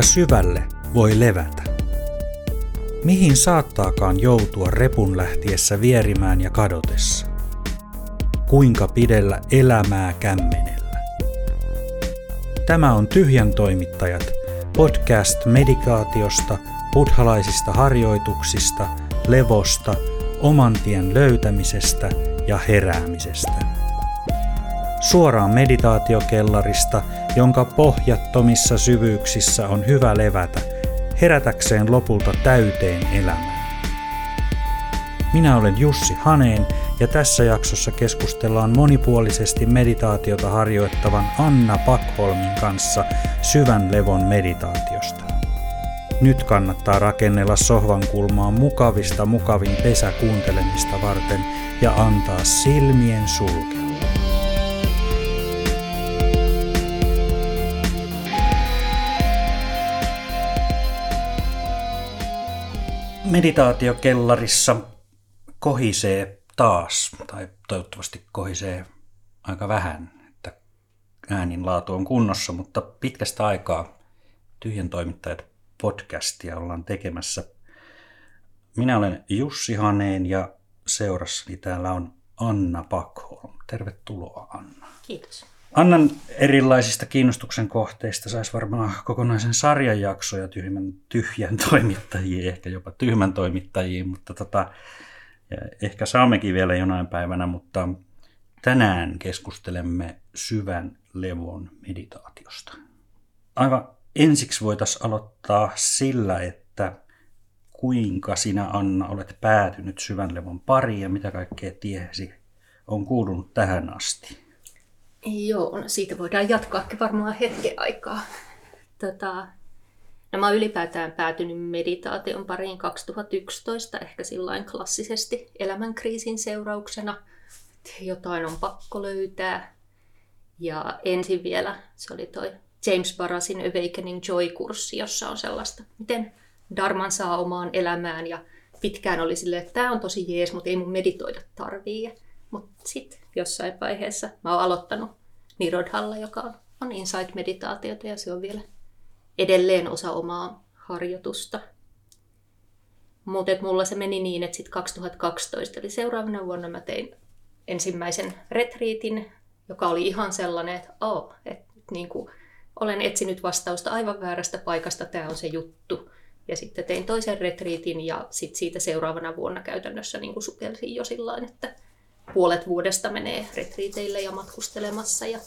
Kuinka syvälle voi levätä? Mihin saattaakaan joutua repun lähtiessä vierimään ja kadotessa? Kuinka pidellä elämää kämmenellä? Tämä on Tyhjän toimittajat, podcast medikaatiosta, buddhalaisista harjoituksista, levosta, oman tien löytämisestä ja heräämisestä. Suoraan meditaatiokellarista, jonka pohjattomissa syvyyksissä on hyvä levätä, herätäkseen lopulta täyteen elämään. Minä olen Jussi Haneen ja tässä jaksossa keskustellaan monipuolisesti meditaatiota harjoittavan Anna Pakholmin kanssa syvän levon meditaatiosta. Nyt kannattaa rakennella sohvan kulmaan mukavista mukavin pesä kuuntelemista varten ja antaa silmien sulkea. Meditaatiokellarissa kohisee taas, tai toivottavasti kohisee aika vähän, että äänin laatu on kunnossa, mutta pitkästä aikaa tyhjän toimittajat podcastia ollaan tekemässä. Minä olen Jussi Haneen ja seurassani täällä on Anna Pakholm. Tervetuloa Anna. Kiitos. Annan erilaisista kiinnostuksen kohteista saisi varmaan kokonaisen sarjan jaksoja tyhmän, tyhjän toimittajiin, ehkä jopa tyhmän toimittajiin, mutta tota, ehkä saammekin vielä jonain päivänä, mutta tänään keskustelemme syvän levon meditaatiosta. Aivan ensiksi voitaisiin aloittaa sillä, että kuinka sinä Anna olet päätynyt syvän levon pariin ja mitä kaikkea tiesi on kuulunut tähän asti? Joo, no siitä voidaan jatkaa varmaan hetken aikaa. Tota, no mä oon ylipäätään päätynyt meditaation pariin 2011, ehkä sillain klassisesti elämänkriisin seurauksena. Jotain on pakko löytää. Ja ensin vielä, se oli toi James Barrasin Awakening Joy-kurssi, jossa on sellaista, miten Darman saa omaan elämään. Ja pitkään oli silleen, että tämä on tosi jees, mutta ei mun meditoida tarvii. Mutta sitten jossain vaiheessa mä oon aloittanut Nirodhalla, joka on insight-meditaatiota ja se on vielä edelleen osa omaa harjoitusta. Mutta mulla se meni niin, että sitten 2012, eli seuraavana vuonna mä tein ensimmäisen retriitin, joka oli ihan sellainen, että, oh, että niin kuin, olen etsinyt vastausta aivan väärästä paikasta, tämä on se juttu. Ja sitten tein toisen retriitin ja sitten siitä seuraavana vuonna käytännössä niin kuin sukelsin jo sillä että puolet vuodesta menee retriiteille ja matkustelemassa ja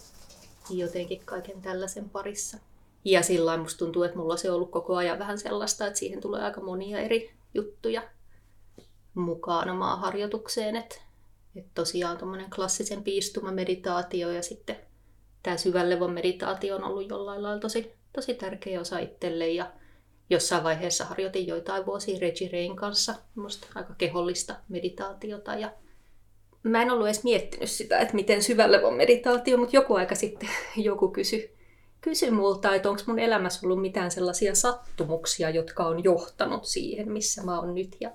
jotenkin kaiken tällaisen parissa. Ja sillä musta tuntuu, että mulla se on ollut koko ajan vähän sellaista, että siihen tulee aika monia eri juttuja mukaan omaan harjoitukseen. Että, että tosiaan tuommoinen klassisen piistuma meditaatio ja sitten tämä syvällevon meditaatio on ollut jollain lailla tosi, tosi tärkeä osa itselle. Ja jossain vaiheessa harjoitin joitain vuosia Reggie Rain kanssa, musta aika kehollista meditaatiota ja mä en ollut edes miettinyt sitä, että miten syvälle on meditaatio, mutta joku aika sitten joku kysyi kysy multa, että onko mun elämässä ollut mitään sellaisia sattumuksia, jotka on johtanut siihen, missä mä oon nyt. Ja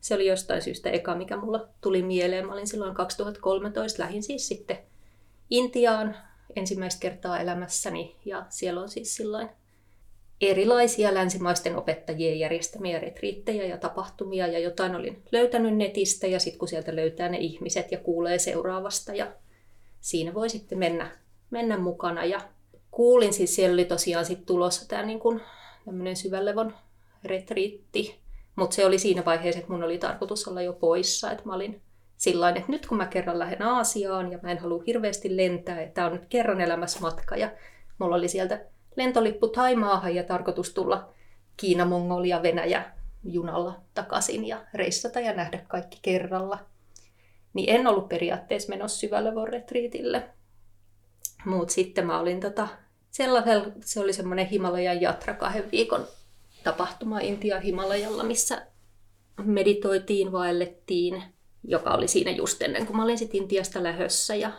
se oli jostain syystä eka, mikä mulla tuli mieleen. Mä olin silloin 2013, lähin siis sitten Intiaan ensimmäistä kertaa elämässäni. Ja siellä on siis silloin erilaisia länsimaisten opettajien järjestämiä retriittejä ja tapahtumia ja jotain olin löytänyt netistä ja sitten kun sieltä löytää ne ihmiset ja kuulee seuraavasta ja siinä voi sitten mennä, mennä mukana. Ja kuulin siis siellä oli tosiaan sitten tulossa tämä niin kuin tämmöinen syvällevon retriitti, mutta se oli siinä vaiheessa, että mun oli tarkoitus olla jo poissa, että mä olin sillä että nyt kun mä kerran lähden Aasiaan ja mä en halua hirveästi lentää, että tämä on nyt kerran elämässä matka ja mulla oli sieltä lentolippu Taimaahan ja tarkoitus tulla Kiina, Mongolia, Venäjä junalla takaisin ja reissata ja nähdä kaikki kerralla. Niin en ollut periaatteessa menossa syvälle retriitille. Mutta sitten mä olin tota, sellaisella, se oli semmoinen Himalajan jatra kahden viikon tapahtuma Intia Himalajalla, missä meditoitiin, vaellettiin, joka oli siinä just ennen kuin mä olin sitten Intiasta lähössä ja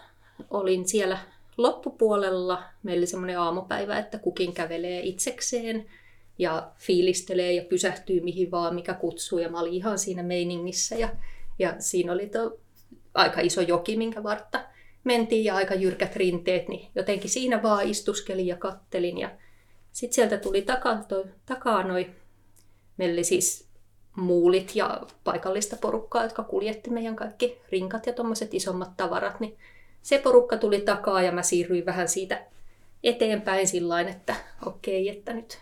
olin siellä loppupuolella meillä oli semmoinen aamupäivä, että kukin kävelee itsekseen ja fiilistelee ja pysähtyy mihin vaan, mikä kutsuu. Ja mä olin ihan siinä meiningissä ja, ja siinä oli to, aika iso joki, minkä vartta mentiin ja aika jyrkät rinteet, niin jotenkin siinä vaan istuskelin ja kattelin ja Sitten sieltä tuli takaa, toi, takaa noi, meillä oli siis muulit ja paikallista porukkaa, jotka kuljetti meidän kaikki rinkat ja tuommoiset isommat tavarat, niin se porukka tuli takaa ja mä siirryin vähän siitä eteenpäin sillä että okei, okay, että nyt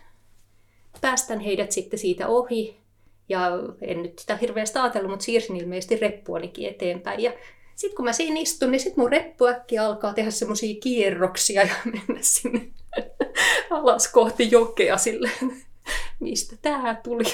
päästän heidät sitten siitä ohi. Ja en nyt sitä hirveästi ajatellut, mutta siirsin ilmeisesti reppuanikin eteenpäin. Ja sitten kun mä siinä istun, niin sitten mun reppu äkkiä alkaa tehdä semmoisia kierroksia ja mennä sinne alas kohti jokea silleen, mistä tää tuli.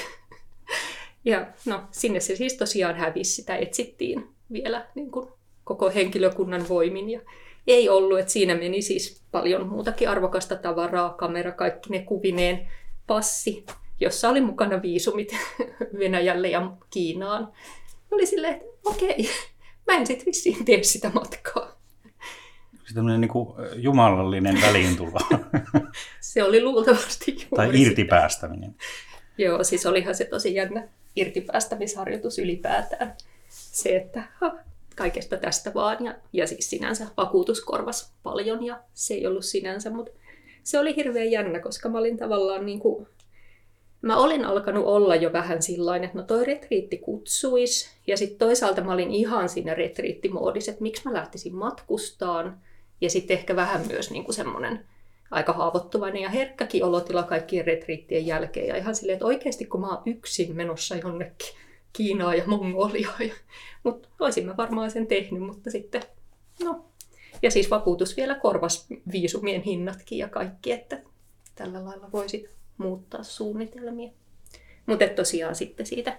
Ja no, sinne se siis tosiaan hävisi, sitä etsittiin vielä niin kuin koko henkilökunnan voimin. Ja ei ollut, että siinä meni siis paljon muutakin arvokasta tavaraa, kamera, kaikki ne kuvineen, passi, jossa oli mukana viisumit Venäjälle ja Kiinaan. Oli silleen, että okei, mä en sitten vissiin tee sitä matkaa. Se tämmöinen niin jumalallinen väliintulo. se oli luultavasti juuri Tai irtipäästäminen. Joo, siis olihan se tosi jännä irtipäästämisharjoitus ylipäätään. Se, että ha, kaikesta tästä vaan. Ja, ja siis sinänsä vakuutus korvas paljon ja se ei ollut sinänsä, mutta se oli hirveän jännä, koska mä olin tavallaan niin kuin, mä olin alkanut olla jo vähän sillain, että no toi retriitti kutsuis. Ja sitten toisaalta mä olin ihan siinä retriittimoodissa, että miksi mä lähtisin matkustaan. Ja sitten ehkä vähän myös niin kuin semmoinen aika haavoittuvainen ja herkkäkin olotila kaikkien retriittien jälkeen. Ja ihan silleen, että oikeasti kun mä oon yksin menossa jonnekin Kiinaa ja Mongoliaa. Ja, mutta olisin mä varmaan sen tehnyt, mutta sitten, no. Ja siis vakuutus vielä korvas viisumien hinnatkin ja kaikki, että tällä lailla voisit muuttaa suunnitelmia. Mutta tosiaan sitten siitä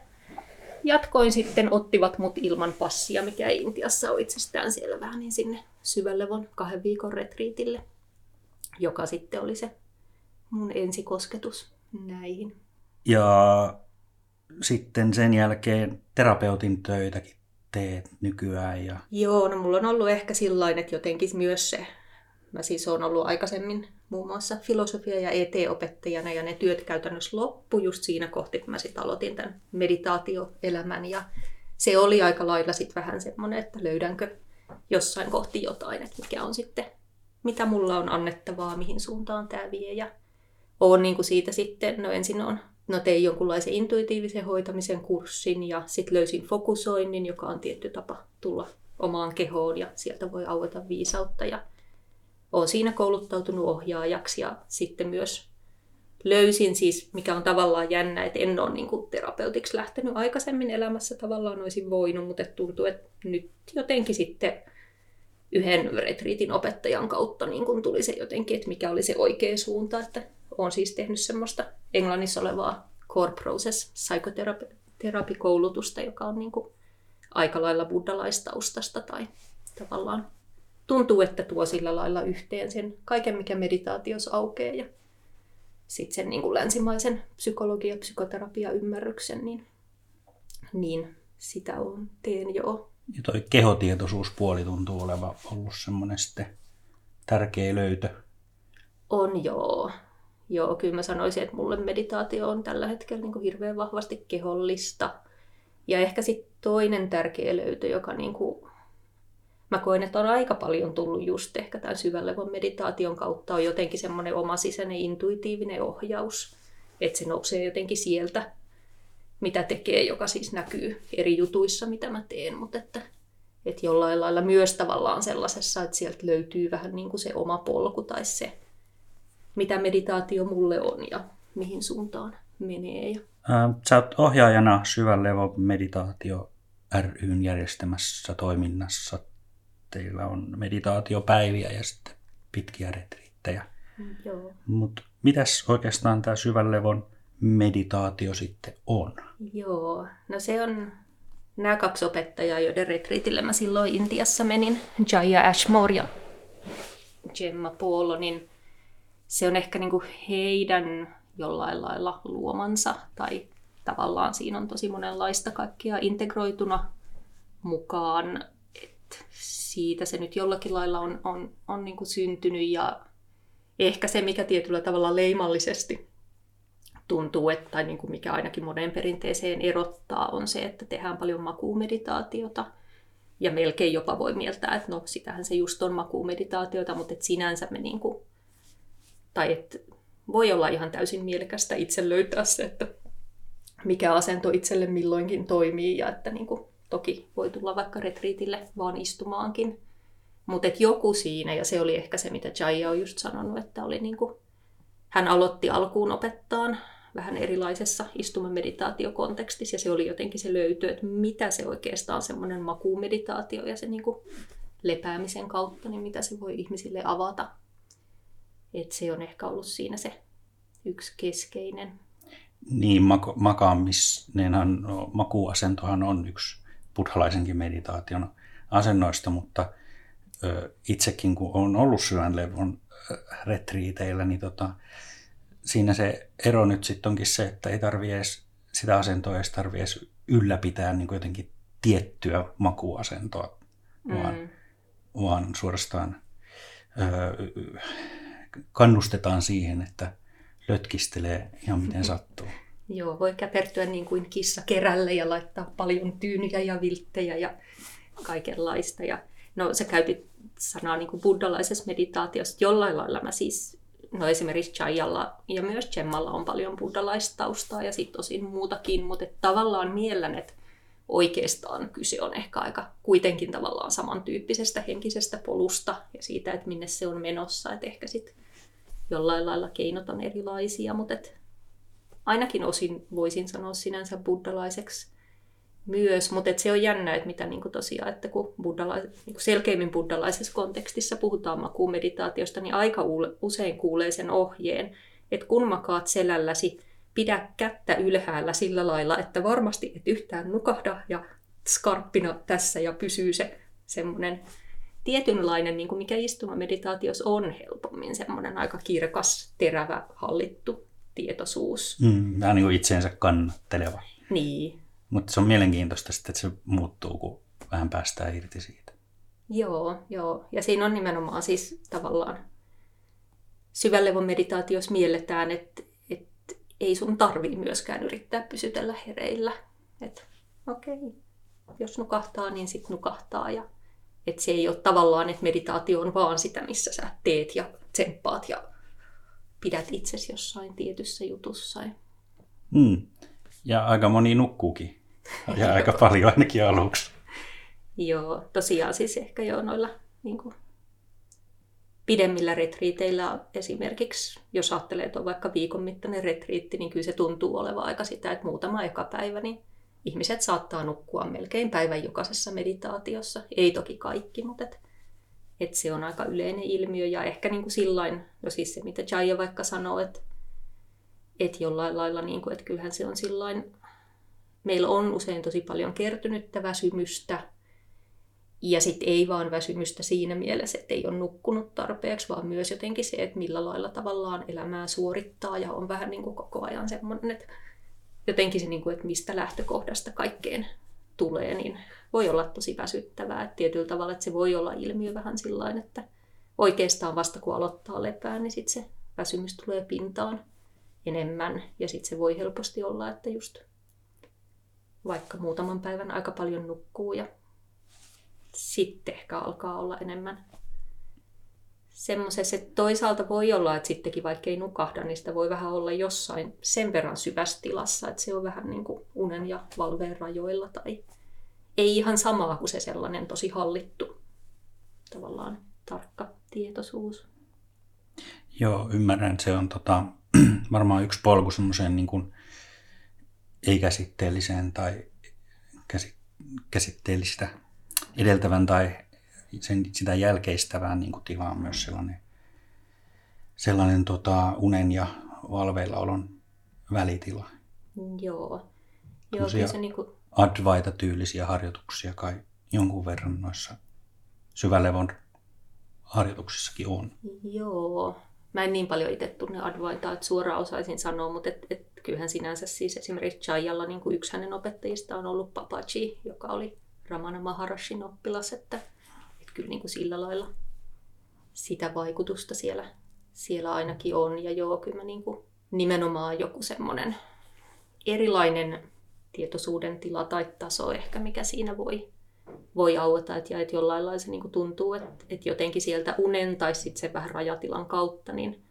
jatkoin sitten, ottivat mut ilman passia, mikä Intiassa on itsestään selvää, niin sinne syvällevon kahden viikon retriitille, joka sitten oli se mun ensikosketus näihin. Ja sitten sen jälkeen terapeutin töitäkin teet nykyään? Ja... Joo, no mulla on ollut ehkä sillain, että jotenkin myös se, mä siis olen ollut aikaisemmin muun muassa filosofia- ja ET-opettajana ja ne työt käytännössä loppu just siinä kohti, kun mä sitten aloitin tämän meditaatioelämän ja se oli aika lailla sitten vähän semmoinen, että löydänkö jossain kohti jotain, että mikä on sitten, mitä mulla on annettavaa, mihin suuntaan tämä vie ja on niin kuin siitä sitten, no ensin on no tein jonkunlaisen intuitiivisen hoitamisen kurssin ja sitten löysin fokusoinnin, joka on tietty tapa tulla omaan kehoon ja sieltä voi aueta viisautta. Ja olen siinä kouluttautunut ohjaajaksi ja sitten myös löysin siis, mikä on tavallaan jännä, että en ole niin kuin terapeutiksi lähtenyt aikaisemmin elämässä, tavallaan olisin voinut, mutta tuntuu, että nyt jotenkin sitten yhden retriitin opettajan kautta niin kuin tuli se jotenkin, että mikä oli se oikea suunta, että olen siis tehnyt semmoista Englannissa olevaa Core Process psykoterapikoulutusta, joka on niin kuin aika lailla buddhalaistaustasta tai tavallaan tuntuu, että tuo sillä lailla yhteen sen kaiken, mikä meditaatiossa aukeaa ja sitten sen niin kuin länsimaisen psykologia- ja psykoterapia-ymmärryksen, niin, niin sitä on, teen jo. Ja toi kehotietoisuuspuoli tuntuu olevan ollut semmoinen sitten tärkeä löytö. On joo. Joo, kyllä mä sanoisin, että mulle meditaatio on tällä hetkellä niin kuin hirveän vahvasti kehollista. Ja ehkä sitten toinen tärkeä löytö, joka niin kuin, mä koen, että on aika paljon tullut just ehkä tämän syvällevon meditaation kautta, on jotenkin semmoinen oma sisäinen intuitiivinen ohjaus. Että se nousee jotenkin sieltä, mitä tekee, joka siis näkyy eri jutuissa, mitä mä teen. Mutta että, että jollain lailla myös tavallaan sellaisessa, että sieltä löytyy vähän niin kuin se oma polku tai se, mitä meditaatio mulle on ja mihin suuntaan menee. Sä oot ohjaajana Syvän levo meditaatio ryn järjestämässä toiminnassa. Teillä on meditaatiopäiviä ja sitten pitkiä retriittejä. Mm, joo. Mutta mitäs oikeastaan tämä Syvän levon meditaatio sitten on? Joo, no se on nämä kaksi opettajaa, joiden retriitille mä silloin Intiassa menin, Jaya Ashmore ja Gemma Polo, niin se on ehkä niin kuin heidän jollain lailla luomansa tai tavallaan siinä on tosi monenlaista kaikkia integroituna mukaan. Et siitä se nyt jollakin lailla on, on, on niin kuin syntynyt ja ehkä se, mikä tietyllä tavalla leimallisesti tuntuu, että, tai niin kuin mikä ainakin monen perinteeseen erottaa, on se, että tehdään paljon makuumeditaatiota. Ja melkein jopa voi mieltää, että no sitähän se just on makuumeditaatiota, mutta et sinänsä me niin kuin tai että voi olla ihan täysin mielekästä itse löytää se, että mikä asento itselle milloinkin toimii ja että niin kuin, toki voi tulla vaikka retriitille vaan istumaankin. Mutta joku siinä, ja se oli ehkä se, mitä Jaya on just sanonut, että oli niin kuin, hän aloitti alkuun opettaan vähän erilaisessa istumameditaatiokontekstissa, ja se oli jotenkin se löyty, että mitä se oikeastaan semmoinen makuumeditaatio ja se niin kuin lepäämisen kautta, niin mitä se voi ihmisille avata. Että se on ehkä ollut siinä se yksi keskeinen. Niin, mak- makaamisneenhan, no, makuasentohan on yksi buddhalaisenkin meditaation asennoista, mutta ö, itsekin kun on ollut syvänlevon retriiteillä, niin tota, siinä se ero nyt sitten onkin se, että ei tarvi edes sitä asentoa edes tarvi edes ylläpitää niin jotenkin tiettyä makuasentoa, mm. vaan, vaan suorastaan ö, kannustetaan siihen, että lötkistelee ihan miten sattuu. Joo, voi käpertyä niin kuin kissa kerälle ja laittaa paljon tyynyjä ja vilttejä ja kaikenlaista. Ja, no se käytit sanaa niin kuin buddhalaisessa meditaatiossa. Jollain lailla mä siis, no esimerkiksi Chayalla ja myös Chemmalla on paljon buddhalaista taustaa ja sitten tosin muutakin, mutta et tavallaan miellän, että oikeastaan kyse on ehkä aika kuitenkin tavallaan samantyyppisestä henkisestä polusta ja siitä, että minne se on menossa. Että ehkä sitten jollain lailla keinot on erilaisia, mutta et ainakin osin voisin sanoa sinänsä buddhalaiseksi myös, mutta se on jännä, että mitä niin tosiaan, että kun buddhalais, niin selkeimmin buddhalaisessa kontekstissa puhutaan makuumeditaatiosta, niin aika usein kuulee sen ohjeen, että kun makaat selälläsi, pidä kättä ylhäällä sillä lailla, että varmasti et yhtään nukahda ja skarppina tässä ja pysyy se semmoinen tietynlainen, niin kuin mikä istumameditaatiossa on helpommin, semmoinen aika kirkas, terävä, hallittu tietoisuus. Mm, vähän niin kuin itseensä kannatteleva. Niin. Mutta se on mielenkiintoista sitten, että se muuttuu, kun vähän päästään irti siitä. Joo, joo. Ja siinä on nimenomaan siis tavallaan syvällevon meditaatiossa mielletään, että, että ei sun tarvii myöskään yrittää pysytellä hereillä. Että okei, okay, jos nukahtaa, niin sitten nukahtaa. Ja, että se ei ole tavallaan, että meditaatio on vaan sitä, missä sä teet ja tsemppaat ja pidät itsesi jossain tietyssä jutussa. Mm. Ja aika moni nukkuukin. Ja aika paljon ainakin aluksi. Joo, tosiaan siis ehkä jo noilla niin kuin, pidemmillä retriiteillä esimerkiksi, jos ajattelee, että on vaikka viikon mittainen retriitti, niin kyllä se tuntuu olevan aika sitä, että muutama eka päivä, niin ihmiset saattaa nukkua melkein päivän jokaisessa meditaatiossa. Ei toki kaikki, mutta et, et se on aika yleinen ilmiö. Ja ehkä niin kuin sillain, no siis se mitä Jaya vaikka sanoo, että et jollain lailla, niin kuin, että kyllähän se on sillain, meillä on usein tosi paljon kertynyttä väsymystä, ja sitten ei vaan väsymystä siinä mielessä, että ei ole nukkunut tarpeeksi, vaan myös jotenkin se, että millä lailla tavallaan elämää suorittaa ja on vähän niin kuin koko ajan semmoinen, että jotenkin se, niin kuin, että mistä lähtökohdasta kaikkeen tulee, niin voi olla tosi väsyttävää. Että tietyllä tavalla, että se voi olla ilmiö vähän sillä että oikeastaan vasta kun aloittaa lepää, niin sitten se väsymys tulee pintaan enemmän. Ja sitten se voi helposti olla, että just vaikka muutaman päivän aika paljon nukkuu ja sitten ehkä alkaa olla enemmän semmoisessa, että toisaalta voi olla, että sittenkin vaikka ei nukahda, niin sitä voi vähän olla jossain sen verran syvässä tilassa, että se on vähän niin kuin unen ja valveen rajoilla tai ei ihan samaa kuin se sellainen tosi hallittu tavallaan tarkka tietoisuus. Joo, ymmärrän. Se on tota, varmaan yksi polku semmoiseen niin kuin ei-käsitteelliseen tai käsi, käsitteellistä edeltävän tai sen, sitä jälkeistävään niin kuin tilaan myös sellainen, sellainen tota, unen ja valveillaolon välitila. Joo. Joo kyllä se niin kuin... Advaita-tyylisiä harjoituksia kai jonkun verran noissa syvälevon harjoituksissakin on. Joo. Mä en niin paljon itse tunne Advaitaa, että suoraan osaisin sanoa, mutta et, et, kyllähän sinänsä siis esimerkiksi Chayalla niin kuin yksi hänen opettajista on ollut Papaji, joka oli Ramana Maharashin oppilas, että että kyllä niin kuin sillä lailla sitä vaikutusta siellä, siellä ainakin on. Ja joo, kyllä mä niin kuin nimenomaan joku semmoinen erilainen tietoisuuden tila tai taso ehkä, mikä siinä voi, voi aueta. Et, ja että jollain lailla se niin kuin tuntuu, että, että jotenkin sieltä unen tai sitten sen vähän rajatilan kautta, niin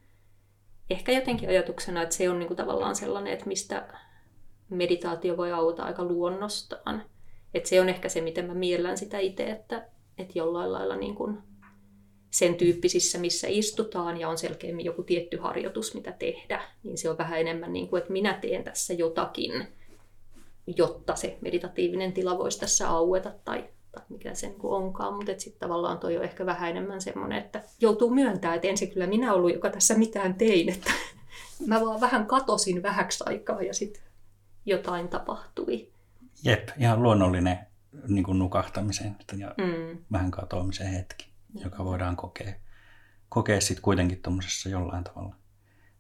ehkä jotenkin ajatuksena, että se on niin kuin tavallaan sellainen, että mistä meditaatio voi auttaa aika luonnostaan. Että se on ehkä se, miten mä miellän sitä itse, että, että jollain lailla niin kuin sen tyyppisissä, missä istutaan ja on selkeämmin joku tietty harjoitus, mitä tehdä, niin se on vähän enemmän niin kuin, että minä teen tässä jotakin, jotta se meditatiivinen tila voisi tässä aueta tai, tai mikä se niin onkaan. Mutta sitten tavallaan toi on ehkä vähän enemmän semmoinen, että joutuu myöntää, että ensin kyllä minä ollut, joka tässä mitään tein, että mä vaan vähän katosin vähäksi aikaa ja sitten jotain tapahtui. Jep, ihan luonnollinen niin kuin nukahtamisen ja mm. vähän katoamisen hetki, joka voidaan kokea, kokea sitten kuitenkin tuommoisessa jollain tavalla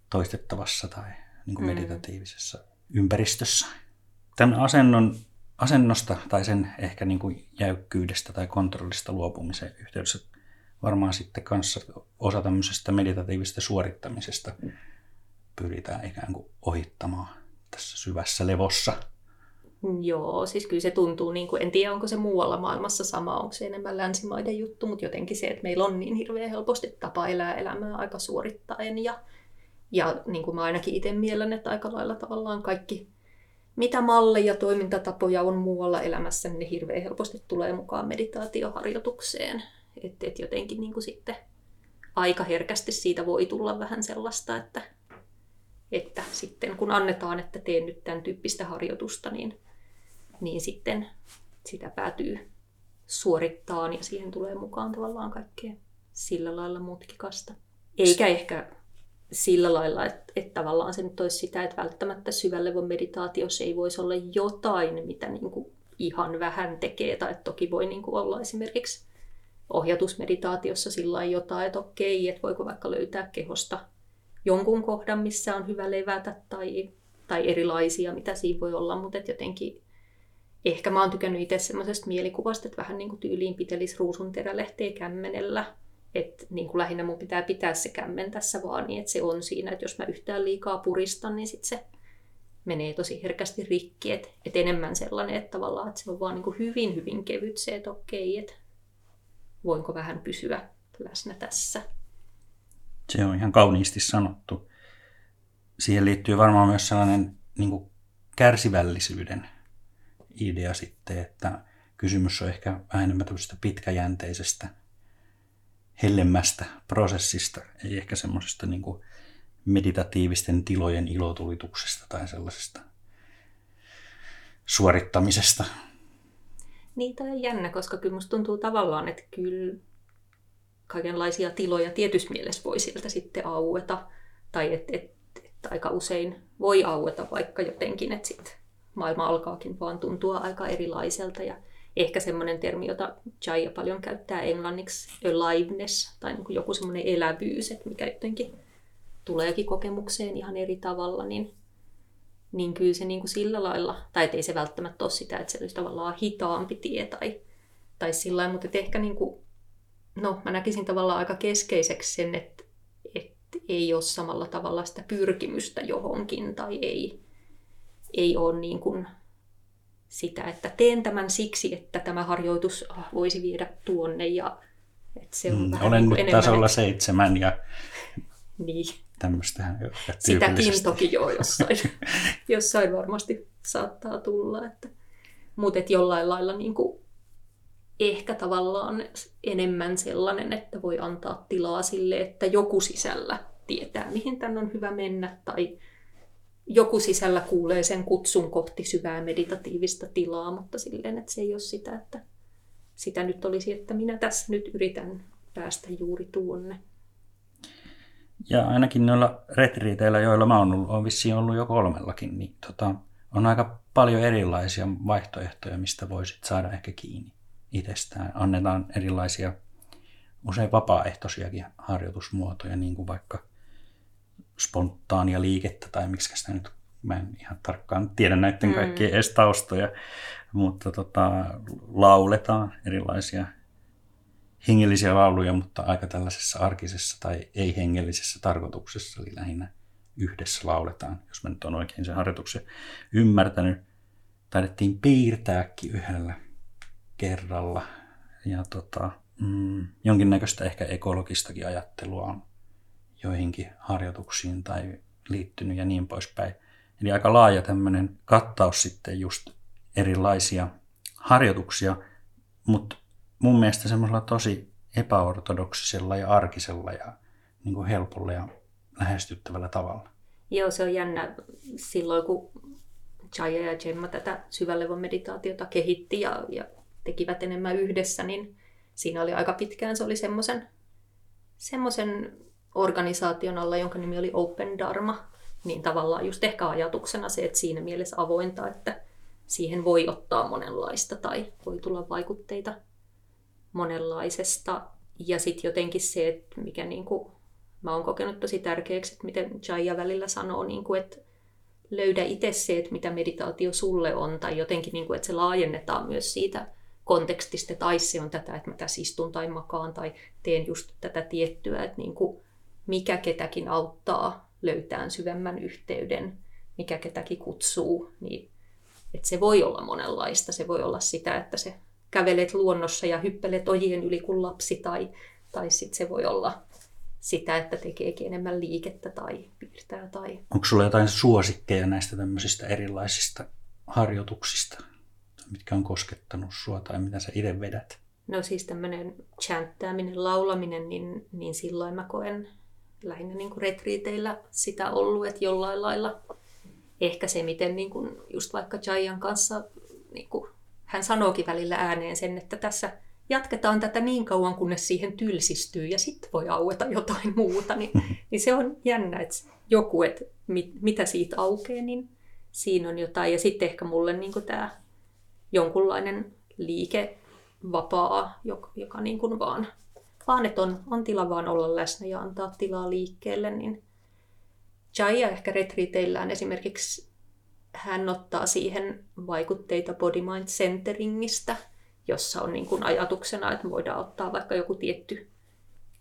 toistettavassa tai niin kuin mm. meditatiivisessa ympäristössä. Tämän asennon, asennosta tai sen ehkä niin kuin jäykkyydestä tai kontrollista luopumisen yhteydessä varmaan sitten kanssa osa tämmöisestä meditatiivisesta suorittamisesta pyritään ikään kuin ohittamaan tässä syvässä levossa. Joo, siis kyllä se tuntuu, niin kuin, en tiedä onko se muualla maailmassa sama, onko se enemmän länsimaiden juttu, mutta jotenkin se, että meillä on niin hirveän helposti tapa elää elämää aika suorittaen ja, ja niin kuin mä ainakin itse mielen, että aika lailla tavallaan kaikki, mitä malleja, toimintatapoja on muualla elämässä, niin ne hirveän helposti tulee mukaan meditaatioharjoitukseen. Että et jotenkin niin kuin sitten aika herkästi siitä voi tulla vähän sellaista, että että sitten kun annetaan, että teen nyt tämän tyyppistä harjoitusta, niin, niin sitten sitä päätyy suorittaa ja siihen tulee mukaan tavallaan kaikkea sillä lailla mutkikasta. Eikä ehkä sillä lailla, että, että tavallaan se nyt olisi sitä, että välttämättä syvällevon meditaatiossa ei voisi olla jotain, mitä niin kuin ihan vähän tekee, tai toki voi niin kuin olla esimerkiksi ohjatusmeditaatiossa sillä jotain, että okei, että voiko vaikka löytää kehosta jonkun kohdan, missä on hyvä levätä tai, tai erilaisia, mitä siinä voi olla, mutta jotenkin ehkä mä oon tykännyt itse semmoisesta mielikuvasta, että vähän niin kuin tyyliin pitelisi ruusun terälehteä kämmenellä, että niin kuin lähinnä mun pitää pitää se kämmen tässä vaan niin, että se on siinä, että jos mä yhtään liikaa puristan, niin sit se menee tosi herkästi rikki, että et enemmän sellainen, että tavallaan että se on vaan niin kuin hyvin, hyvin kevyt se, että okei, että voinko vähän pysyä läsnä tässä. Se on ihan kauniisti sanottu. Siihen liittyy varmaan myös sellainen niin kuin kärsivällisyyden idea sitten, että kysymys on ehkä vähän enemmän pitkäjänteisestä, hellemmästä prosessista, ei ehkä semmoisesta niin meditatiivisten tilojen ilotulituksesta tai sellaisesta suorittamisesta. Niin, tämä on jännä, koska kyllä musta tuntuu tavallaan, että kyllä kaikenlaisia tiloja tietyssä mielessä voi sieltä sitten aueta. Tai että et, et aika usein voi aueta vaikka jotenkin, että sitten maailma alkaakin vaan tuntua aika erilaiselta. Ja ehkä semmoinen termi, jota Jaya paljon käyttää englanniksi, aliveness, tai niin kuin joku semmoinen elävyys, että mikä jotenkin tuleekin kokemukseen ihan eri tavalla, niin, niin kyllä se niin kuin sillä lailla, tai ei se välttämättä ole sitä, että se olisi tavallaan hitaampi tie tai, tai sillä lailla, mutta ehkä niin kuin no mä näkisin tavallaan aika keskeiseksi sen, että, että ei ole samalla tavalla sitä pyrkimystä johonkin tai ei, ei ole niin kuin sitä, että teen tämän siksi, että tämä harjoitus voisi viedä tuonne ja että se on mm, vähän Olen niin nyt enemmän, tasolla seitsemän ja niin. tämmöistä. Sitäkin toki jo jossain, jossain varmasti saattaa tulla. Että, mutta et jollain lailla niin kuin ehkä tavallaan enemmän sellainen, että voi antaa tilaa sille, että joku sisällä tietää, mihin tämän on hyvä mennä, tai joku sisällä kuulee sen kutsun kohti syvää meditatiivista tilaa, mutta silleen, että se ei ole sitä, että sitä nyt olisi, että minä tässä nyt yritän päästä juuri tuonne. Ja ainakin noilla retriiteillä, joilla mä oon ollut, on vissiin ollut jo kolmellakin, niin tota, on aika paljon erilaisia vaihtoehtoja, mistä voisit saada ehkä kiinni itsestään. Annetaan erilaisia, usein vapaaehtoisiakin harjoitusmuotoja, niin kuin vaikka spontaania liikettä tai miksi sitä nyt, mä en ihan tarkkaan tiedä näiden mm. kaikkien edes taustoja, mutta tota, lauletaan erilaisia hengellisiä lauluja, mutta aika tällaisessa arkisessa tai ei-hengellisessä tarkoituksessa, eli lähinnä yhdessä lauletaan, jos mä nyt on oikein sen harjoituksen ymmärtänyt. Taidettiin piirtääkin yhdellä kerralla. Ja tota, mm, jonkinnäköistä ehkä ekologistakin ajattelua on joihinkin harjoituksiin tai liittynyt ja niin poispäin. Eli aika laaja tämmöinen kattaus sitten just erilaisia harjoituksia, mutta mun mielestä semmoisella tosi epäortodoksisella ja arkisella ja niin kuin helpolla ja lähestyttävällä tavalla. Joo, se on jännä. Silloin kun Jaya ja Gemma tätä syvälevon meditaatiota kehitti ja, ja tekivät enemmän yhdessä, niin siinä oli aika pitkään, se oli semmoisen semmoisen organisaation alla, jonka nimi oli Open Dharma, niin tavallaan just ehkä ajatuksena se, että siinä mielessä avointa, että siihen voi ottaa monenlaista tai voi tulla vaikutteita monenlaisesta. Ja sitten jotenkin se, että mikä niin kuin, mä oon kokenut tosi tärkeäksi, että miten Jaya välillä sanoo, niin kuin, että löydä itse se, että mitä meditaatio sulle on, tai jotenkin, niin kuin, että se laajennetaan myös siitä kontekstista, että ai se on tätä, että mä tässä istun tai makaan tai teen just tätä tiettyä, että niin kuin, mikä ketäkin auttaa löytää syvemmän yhteyden, mikä ketäkin kutsuu, niin että se voi olla monenlaista. Se voi olla sitä, että se kävelet luonnossa ja hyppelet ojien yli kuin lapsi, tai, tai sitten se voi olla sitä, että tekeekin enemmän liikettä tai piirtää. Tai... Onko sulla jotain suosikkeja näistä tämmöisistä erilaisista harjoituksista, mitkä on koskettanut sua tai mitä sä itse vedät? No siis tämmöinen chanttaaminen, laulaminen, niin, niin silloin mä koen lähinnä niin kuin retriiteillä sitä ollut, että jollain lailla ehkä se, miten niin kuin just vaikka Jayan kanssa, niin kuin, hän sanookin välillä ääneen sen, että tässä jatketaan tätä niin kauan, kunnes siihen tylsistyy ja sitten voi aueta jotain muuta, niin, niin se on jännä, että joku, että mit, mitä siitä aukeaa, niin siinä on jotain. Ja sitten ehkä mulle niin tämä jonkunlainen liike vapaa, joka, joka niin kuin vaan, vaan että on, on tila vaan olla läsnä ja antaa tilaa liikkeelle, niin Jaya ehkä retriiteillään esimerkiksi hän ottaa siihen vaikutteita body mind centeringistä, jossa on niin kuin ajatuksena, että voidaan ottaa vaikka joku tietty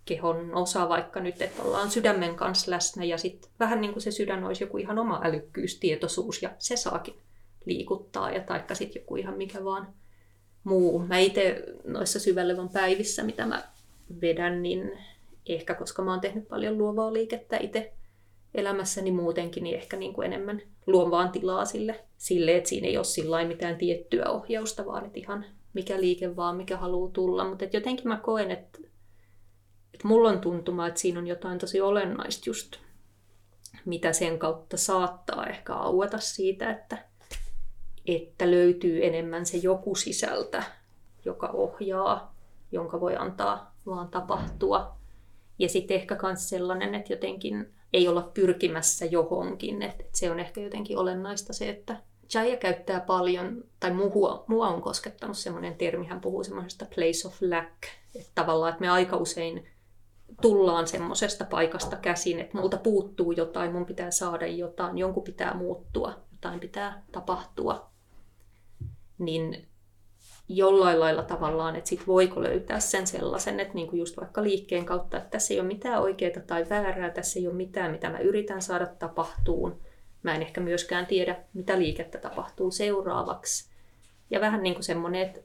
kehon osa, vaikka nyt, että ollaan sydämen kanssa läsnä ja sitten vähän niin kuin se sydän olisi joku ihan oma älykkyys, tietoisuus ja se saakin liikuttaa ja taikka sitten joku ihan mikä vaan muu. Mä itse noissa syvällevän päivissä, mitä mä vedän, niin ehkä koska mä oon tehnyt paljon luovaa liikettä itse elämässäni muutenkin, niin ehkä niin kuin enemmän luon vaan tilaa sille, sille, että siinä ei ole sillä mitään tiettyä ohjausta, vaan että ihan mikä liike vaan, mikä haluaa tulla. Mutta jotenkin mä koen, että, että mulla on tuntuma, että siinä on jotain tosi olennaista just, mitä sen kautta saattaa ehkä aueta siitä, että, että löytyy enemmän se joku sisältä, joka ohjaa, jonka voi antaa vaan tapahtua. Ja sitten ehkä myös sellainen, että jotenkin ei olla pyrkimässä johonkin. Että se on ehkä jotenkin olennaista se, että Jaya käyttää paljon, tai mua, mua on koskettanut semmoinen termi, hän puhuu semmoisesta place of lack, että tavallaan, että me aika usein tullaan semmoisesta paikasta käsin, että multa puuttuu jotain, mun pitää saada jotain, jonkun pitää muuttua, jotain pitää tapahtua. Niin jollain lailla tavallaan, että sit voiko löytää sen sellaisen, että niinku just vaikka liikkeen kautta, että tässä ei ole mitään oikeaa tai väärää, tässä ei ole mitään, mitä mä yritän saada tapahtuun. Mä en ehkä myöskään tiedä, mitä liikettä tapahtuu seuraavaksi. Ja vähän niin kuin semmoinen, että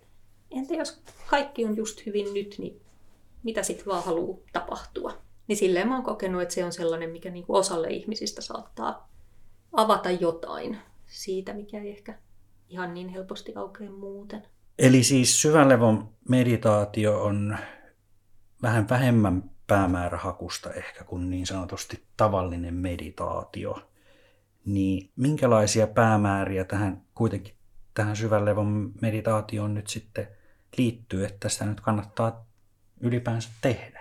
entä jos kaikki on just hyvin nyt, niin mitä sitten vaan haluaa tapahtua. Niin silleen mä oon kokenut, että se on sellainen, mikä niin kuin osalle ihmisistä saattaa avata jotain siitä, mikä ei ehkä ihan niin helposti aukea muuten. Eli siis syvänlevon meditaatio on vähän vähemmän päämäärähakusta ehkä kuin niin sanotusti tavallinen meditaatio. Niin minkälaisia päämääriä tähän kuitenkin tähän syvänlevon meditaatioon nyt sitten liittyy, että sitä nyt kannattaa ylipäänsä tehdä?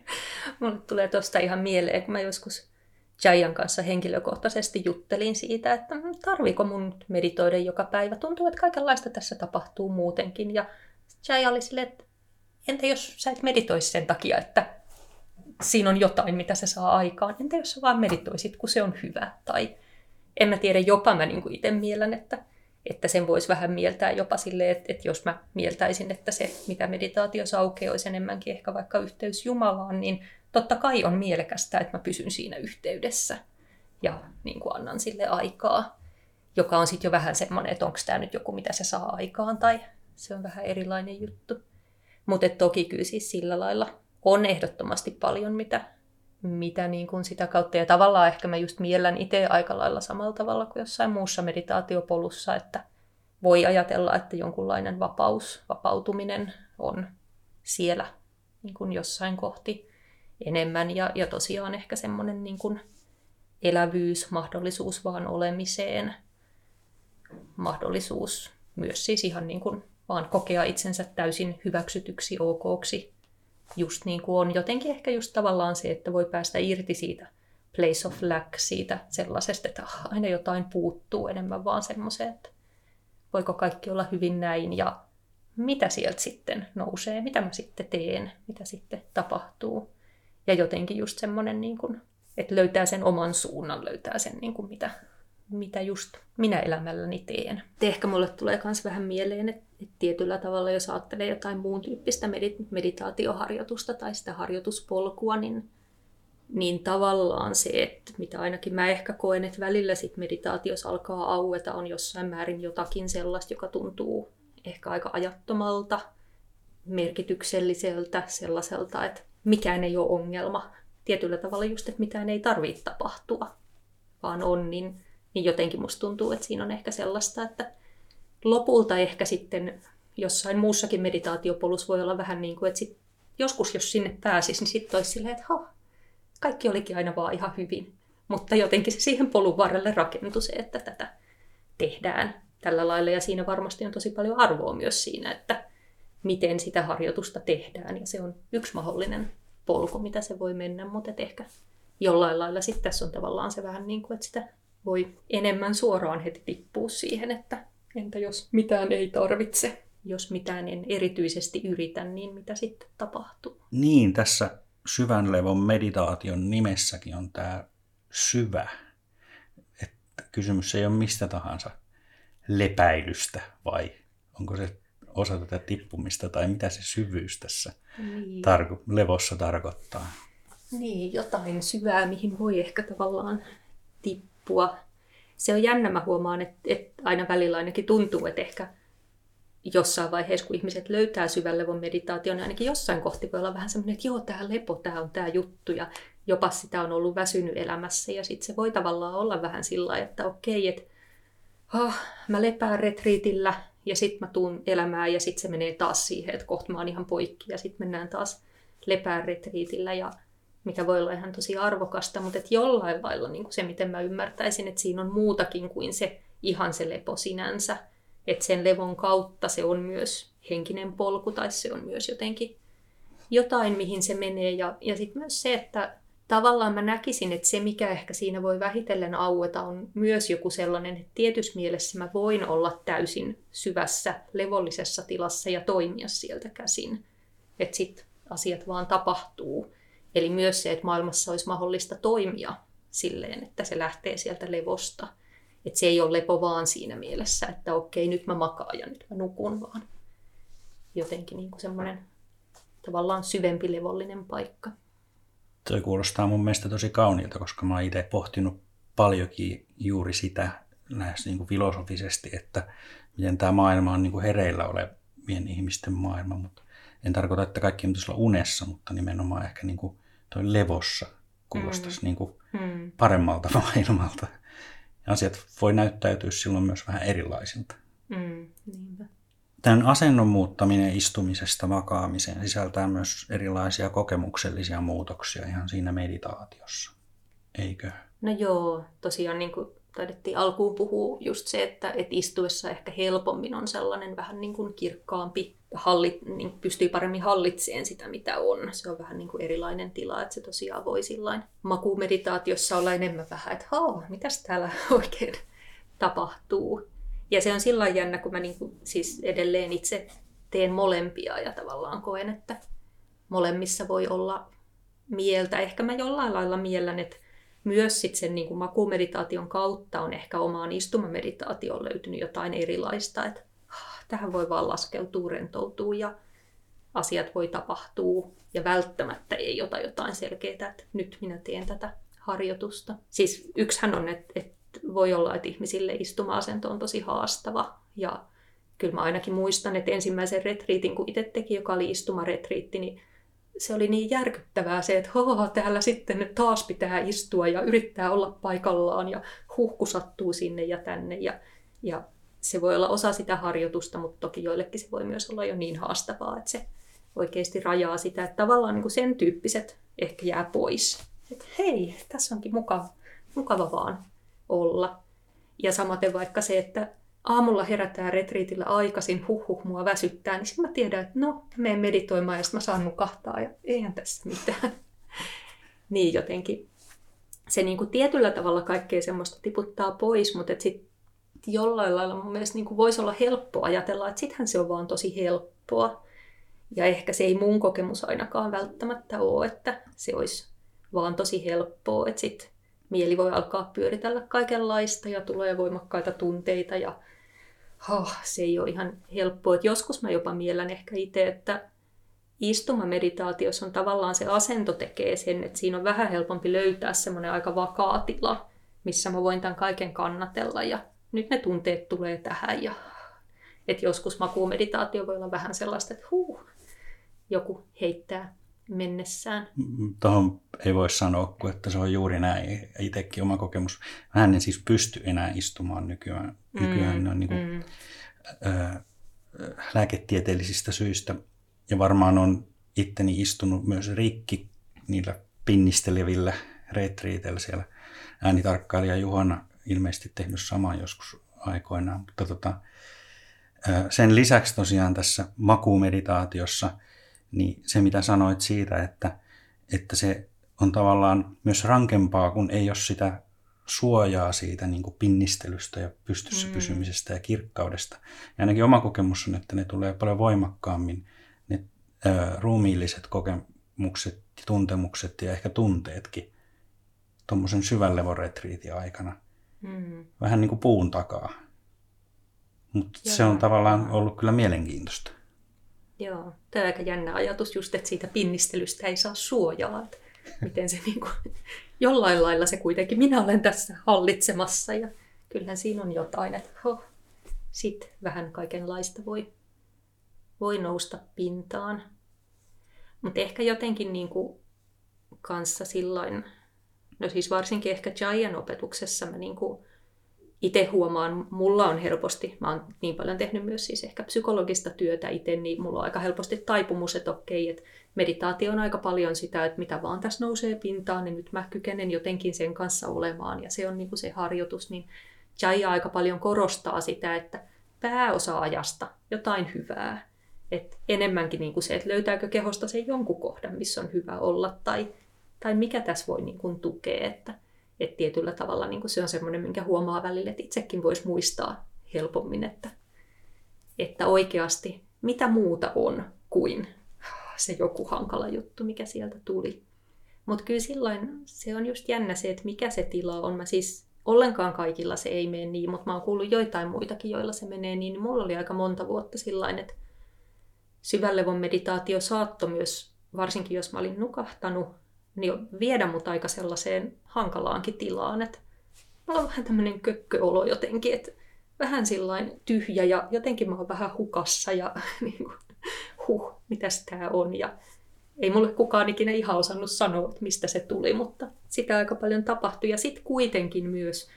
Mulle tulee tuosta ihan mieleen, kun mä joskus Jayan kanssa henkilökohtaisesti juttelin siitä, että tarviiko mun meditoida joka päivä. Tuntuu, että kaikenlaista tässä tapahtuu muutenkin. Ja Jaya oli silleen, että entä jos sä et meditoisi sen takia, että siinä on jotain, mitä se saa aikaan. Entä jos sä vaan meditoisit, kun se on hyvä? Tai en mä tiedä, jopa mä niin itse mielen, että, että sen voisi vähän mieltää jopa silleen, että, että jos mä mieltäisin, että se, mitä meditaatio aukeaa, olisi enemmänkin ehkä vaikka yhteys Jumalaan, niin totta kai on mielekästä, että mä pysyn siinä yhteydessä ja niin kuin annan sille aikaa, joka on sitten jo vähän semmoinen, että onko tämä nyt joku, mitä se saa aikaan, tai se on vähän erilainen juttu. Mutta toki kyllä siis sillä lailla on ehdottomasti paljon, mitä mitä niin kuin sitä kautta. Ja tavallaan ehkä mä just miellän itse aika lailla samalla tavalla kuin jossain muussa meditaatiopolussa, että voi ajatella, että jonkunlainen vapaus, vapautuminen on siellä niin kuin jossain kohti enemmän. Ja, ja tosiaan ehkä semmoinen niin kuin elävyys, mahdollisuus vaan olemiseen, mahdollisuus myös siis ihan niin kuin vaan kokea itsensä täysin hyväksytyksi, okoksi, just niin kuin on. Jotenkin ehkä just tavallaan se, että voi päästä irti siitä place of lack, siitä sellaisesta, että ah, aina jotain puuttuu enemmän vaan semmoiseen, että voiko kaikki olla hyvin näin ja mitä sieltä sitten nousee, mitä mä sitten teen, mitä sitten tapahtuu. Ja jotenkin just semmoinen, niin kuin, että löytää sen oman suunnan, löytää sen, niin kuin mitä, mitä just minä elämälläni teen. Ehkä mulle tulee myös vähän mieleen, että, että tietyllä tavalla, jos ajattelee jotain muun tyyppistä meditaatioharjoitusta tai sitä harjoituspolkua, niin, niin tavallaan se, että mitä ainakin mä ehkä koen, että välillä sit meditaatios alkaa aueta, on jossain määrin jotakin sellaista, joka tuntuu ehkä aika ajattomalta, merkitykselliseltä, sellaiselta, että mikään ei ole ongelma. Tietyllä tavalla just, että mitään ei tarvitse tapahtua, vaan on, niin, niin jotenkin musta tuntuu, että siinä on ehkä sellaista, että lopulta ehkä sitten jossain muussakin meditaatiopolussa voi olla vähän niin kuin, että sit joskus jos sinne pääsisi, niin sitten olisi silleen, että ha, kaikki olikin aina vaan ihan hyvin. Mutta jotenkin se siihen polun varrelle rakentui se, että tätä tehdään tällä lailla. Ja siinä varmasti on tosi paljon arvoa myös siinä, että miten sitä harjoitusta tehdään. Ja se on yksi mahdollinen polku, mitä se voi mennä, mutta ehkä jollain lailla sitten tässä on tavallaan se vähän niin kuin, että sitä voi enemmän suoraan heti tippua siihen, että entä jos mitään ei tarvitse, jos mitään en erityisesti yritä, niin mitä sitten tapahtuu? Niin, tässä syvän levon meditaation nimessäkin on tämä syvä. Että kysymys ei ole mistä tahansa lepäilystä vai onko se osa tätä tippumista tai mitä se syvyys tässä niin. tarko- levossa tarkoittaa? Niin, jotain syvää, mihin voi ehkä tavallaan tippua. Se on jännä, mä huomaan, että, että aina välillä ainakin tuntuu, että ehkä jossain vaiheessa, kun ihmiset löytää syvän levon meditaation, niin ainakin jossain kohti voi olla vähän semmoinen, että joo, tämä lepo, tämä on tämä juttu, ja jopa sitä on ollut väsynyt elämässä, ja sitten se voi tavallaan olla vähän sillä että okei, että oh, mä lepään retriitillä, ja sitten mä tuun elämään, ja sitten se menee taas siihen, että kohta mä oon ihan poikki, ja sitten mennään taas lepään retriitillä, ja mikä voi olla ihan tosi arvokasta, mutta että jollain lailla niin se, miten mä ymmärtäisin, että siinä on muutakin kuin se ihan se lepo sinänsä, että sen levon kautta se on myös henkinen polku tai se on myös jotenkin jotain, mihin se menee. Ja, ja sitten myös se, että tavallaan mä näkisin, että se mikä ehkä siinä voi vähitellen aueta on myös joku sellainen, että tietyssä mielessä mä voin olla täysin syvässä levollisessa tilassa ja toimia sieltä käsin. Että sitten asiat vaan tapahtuu. Eli myös se, että maailmassa olisi mahdollista toimia silleen, että se lähtee sieltä levosta – että se ei ole lepo vaan siinä mielessä, että okei, nyt mä makaan ja nyt mä nukun, vaan jotenkin niin kuin semmoinen tavallaan syvempi levollinen paikka. Toi kuulostaa mun mielestä tosi kauniilta, koska mä oon itse pohtinut paljonkin juuri sitä lähes niin kuin filosofisesti, että miten tämä maailma on niin kuin hereillä olevien ihmisten maailma, mutta en tarkoita, että kaikki pitäisi olla unessa, mutta nimenomaan ehkä niin kuin toi levossa kuulostaisi mm. niin kuin mm. paremmalta maailmalta asiat voi näyttäytyä silloin myös vähän erilaisilta. Mm, niinpä. Tämän asennon muuttaminen istumisesta vakaamiseen sisältää myös erilaisia kokemuksellisia muutoksia ihan siinä meditaatiossa, eikö? No joo, tosiaan niin kuin taidettiin alkuun puhua just se, että, että istuessa ehkä helpommin on sellainen vähän niin kuin kirkkaampi, hallit, niin pystyy paremmin hallitsemaan sitä, mitä on. Se on vähän niin kuin erilainen tila, että se tosiaan voi sillain makumeditaatiossa olla enemmän vähän, että haa, mitäs täällä oikein tapahtuu. Ja se on sillä jännä, kun mä niin kuin, siis edelleen itse teen molempia ja tavallaan koen, että molemmissa voi olla mieltä. Ehkä mä jollain lailla miellän, että myös sit sen niin kuin makumeditaation kautta on ehkä omaan istumameditaatioon löytynyt jotain erilaista, että ah, tähän voi vaan laskeutua, rentoutua ja asiat voi tapahtua ja välttämättä ei ota jotain selkeää, että nyt minä teen tätä harjoitusta. Siis yksihän on, että, että voi olla, että ihmisille istuma-asento on tosi haastava ja kyllä mä ainakin muistan, että ensimmäisen retriitin, kun itse teki, joka oli istumaretriitti, niin se oli niin järkyttävää se, että Hoho, täällä sitten nyt taas pitää istua ja yrittää olla paikallaan ja huhku sattuu sinne ja tänne. Ja, ja se voi olla osa sitä harjoitusta, mutta toki joillekin se voi myös olla jo niin haastavaa, että se oikeasti rajaa sitä, että tavallaan niin kuin sen tyyppiset ehkä jää pois. Että hei, tässä onkin mukava, mukava vaan olla. Ja samaten vaikka se, että aamulla herätään retriitillä aikaisin, huh huh, mua väsyttää, niin sitten mä tiedän, että no, menen meditoimaan ja sitten mä saan nukahtaa ja eihän tässä mitään. niin jotenkin se niin kuin tietyllä tavalla kaikkea semmoista tiputtaa pois, mutta sitten jollain lailla mun mielestä niin kuin voisi olla helppo ajatella, että sittenhän se on vaan tosi helppoa. Ja ehkä se ei mun kokemus ainakaan välttämättä ole, että se olisi vaan tosi helppoa, että sitten mieli voi alkaa pyöritellä kaikenlaista ja tulee voimakkaita tunteita ja oh, se ei ole ihan helppoa. Et joskus mä jopa miellän ehkä itse, että istumameditaatiossa on tavallaan se asento tekee sen, että siinä on vähän helpompi löytää semmoinen aika vakaa tila, missä mä voin tämän kaiken kannatella ja nyt ne tunteet tulee tähän ja että joskus makuumeditaatio voi olla vähän sellaista, että huu, joku heittää mennessään. Tuohon ei voi sanoa, kun että se on juuri näin. Itsekin oma kokemus. Mä en siis pysty enää istumaan nykyään. Mm, nykyään on niin kuin, mm. ää, lääketieteellisistä syistä. Ja varmaan on itteni istunut myös rikki niillä pinnistelevillä retriiteillä siellä. Äänitarkkailija Juhana ilmeisesti tehnyt samaa joskus aikoinaan. Mutta tota, sen lisäksi tosiaan tässä makuumeditaatiossa – niin se mitä sanoit siitä, että, että se on tavallaan myös rankempaa, kun ei ole sitä suojaa siitä niin kuin pinnistelystä ja pystyssä mm. pysymisestä ja kirkkaudesta. Ja ainakin oma kokemus on, että ne tulee paljon voimakkaammin, ne ää, ruumiilliset kokemukset ja tuntemukset ja ehkä tunteetkin tuommoisen syvän levoretriitin aikana. Mm. Vähän niin kuin puun takaa. Mutta se on tavallaan ollut kyllä mielenkiintoista. Joo, tämä on aika jännä ajatus just, että siitä pinnistelystä ei saa suojaa. Että miten se niin kuin, jollain lailla se kuitenkin, minä olen tässä hallitsemassa ja kyllähän siinä on jotain, että ho, sit vähän kaikenlaista voi, voi nousta pintaan. Mutta ehkä jotenkin niin kuin kanssa silloin, no siis varsinkin ehkä Jayan opetuksessa mä niin kuin itse huomaan, mulla on helposti, mä oon niin paljon tehnyt myös siis ehkä psykologista työtä itse, niin mulla on aika helposti taipumus, että okei, että meditaatio on aika paljon sitä, että mitä vaan tässä nousee pintaan, niin nyt mä kykenen jotenkin sen kanssa olemaan, ja se on niin kuin se harjoitus, niin Jaya aika paljon korostaa sitä, että pääosa ajasta jotain hyvää, että enemmänkin niin kuin se, että löytääkö kehosta sen jonkun kohdan, missä on hyvä olla, tai, tai mikä tässä voi niin kuin tukea, että että tietyllä tavalla niin se on semmoinen, minkä huomaa välillä, että itsekin voisi muistaa helpommin, että, että oikeasti mitä muuta on kuin se joku hankala juttu, mikä sieltä tuli. Mutta kyllä silloin se on just jännä se, että mikä se tila on. Mä siis ollenkaan kaikilla se ei mene niin, mutta mä oon kuullut joitain muitakin, joilla se menee niin. Mulla oli aika monta vuotta sillain, että syvällevon meditaatio saattoi myös, varsinkin jos mä olin nukahtanut, niin viedä mut aika sellaiseen hankalaankin tilaan, että mulla on vähän tämmöinen kökköolo jotenkin, että vähän sillain tyhjä ja jotenkin mä oon vähän hukassa ja niin kuin, huh, mitäs tää on. Ja ei mulle kukaan ikinä ihan osannut sanoa, että mistä se tuli, mutta sitä aika paljon tapahtui. Ja sitten kuitenkin myös,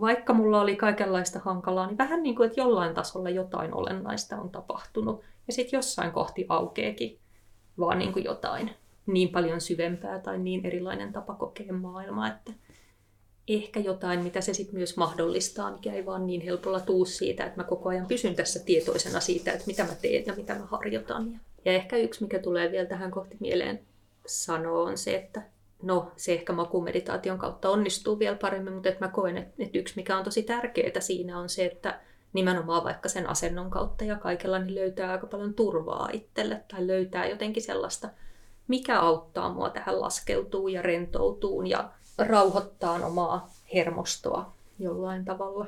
vaikka mulla oli kaikenlaista hankalaa, niin vähän niin kuin, että jollain tasolla jotain olennaista on tapahtunut. Ja sitten jossain kohti aukeekin vaan niin kuin jotain niin paljon syvempää tai niin erilainen tapa kokea maailmaa, että ehkä jotain, mitä se sitten myös mahdollistaa, mikä ei vaan niin helpolla tuu siitä, että mä koko ajan pysyn tässä tietoisena siitä, että mitä mä teen ja mitä mä harjoitan. Ja ehkä yksi, mikä tulee vielä tähän kohti mieleen sanoa, on se, että no se ehkä makumeditaation kautta onnistuu vielä paremmin, mutta että mä koen, että, yksi mikä on tosi tärkeää siinä on se, että nimenomaan vaikka sen asennon kautta ja kaikella niin löytää aika paljon turvaa itselle tai löytää jotenkin sellaista mikä auttaa mua tähän laskeutuu ja rentoutuun ja rauhoittaa omaa hermostoa jollain tavalla.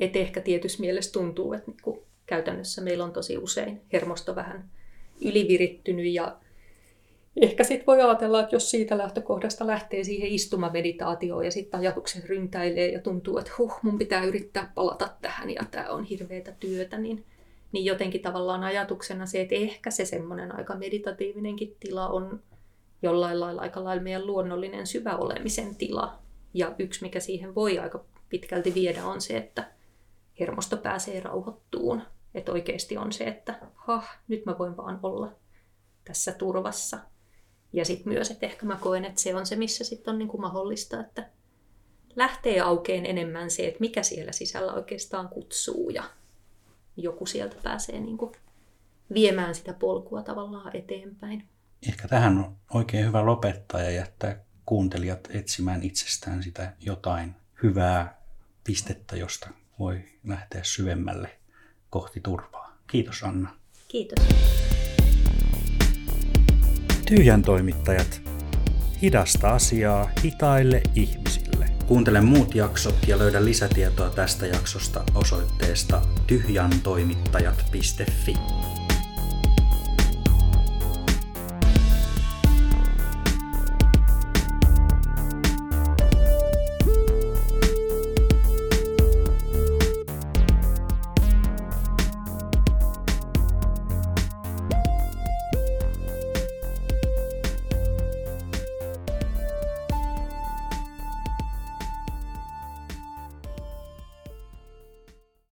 Et ehkä tietyssä mielessä tuntuu, että niinku käytännössä meillä on tosi usein hermosto vähän ylivirittynyt ja ehkä sitten voi ajatella, että jos siitä lähtökohdasta lähtee siihen istumameditaatioon ja sitten ajatukset ryntäilee ja tuntuu, että huh, mun pitää yrittää palata tähän ja tämä on hirveätä työtä, niin niin jotenkin tavallaan ajatuksena se, että ehkä se semmoinen aika meditatiivinenkin tila on jollain lailla aika lailla meidän luonnollinen syvä olemisen tila. Ja yksi, mikä siihen voi aika pitkälti viedä, on se, että hermosto pääsee rauhoittuun. Että oikeasti on se, että ha, nyt mä voin vaan olla tässä turvassa. Ja sitten myös, että ehkä mä koen, että se on se, missä sitten on niin kuin mahdollista, että lähtee aukeen enemmän se, että mikä siellä sisällä oikeastaan kutsuu ja joku sieltä pääsee niin kuin viemään sitä polkua tavallaan eteenpäin. Ehkä tähän on oikein hyvä lopettaa ja jättää kuuntelijat etsimään itsestään sitä jotain hyvää pistettä, josta voi lähteä syvemmälle kohti turvaa. Kiitos Anna. Kiitos. Tyhjän toimittajat. Hidasta asiaa hitaille ihmisille. Kuuntele muut jaksot ja löydä lisätietoa tästä jaksosta osoitteesta tyhjantoimittajat.fi.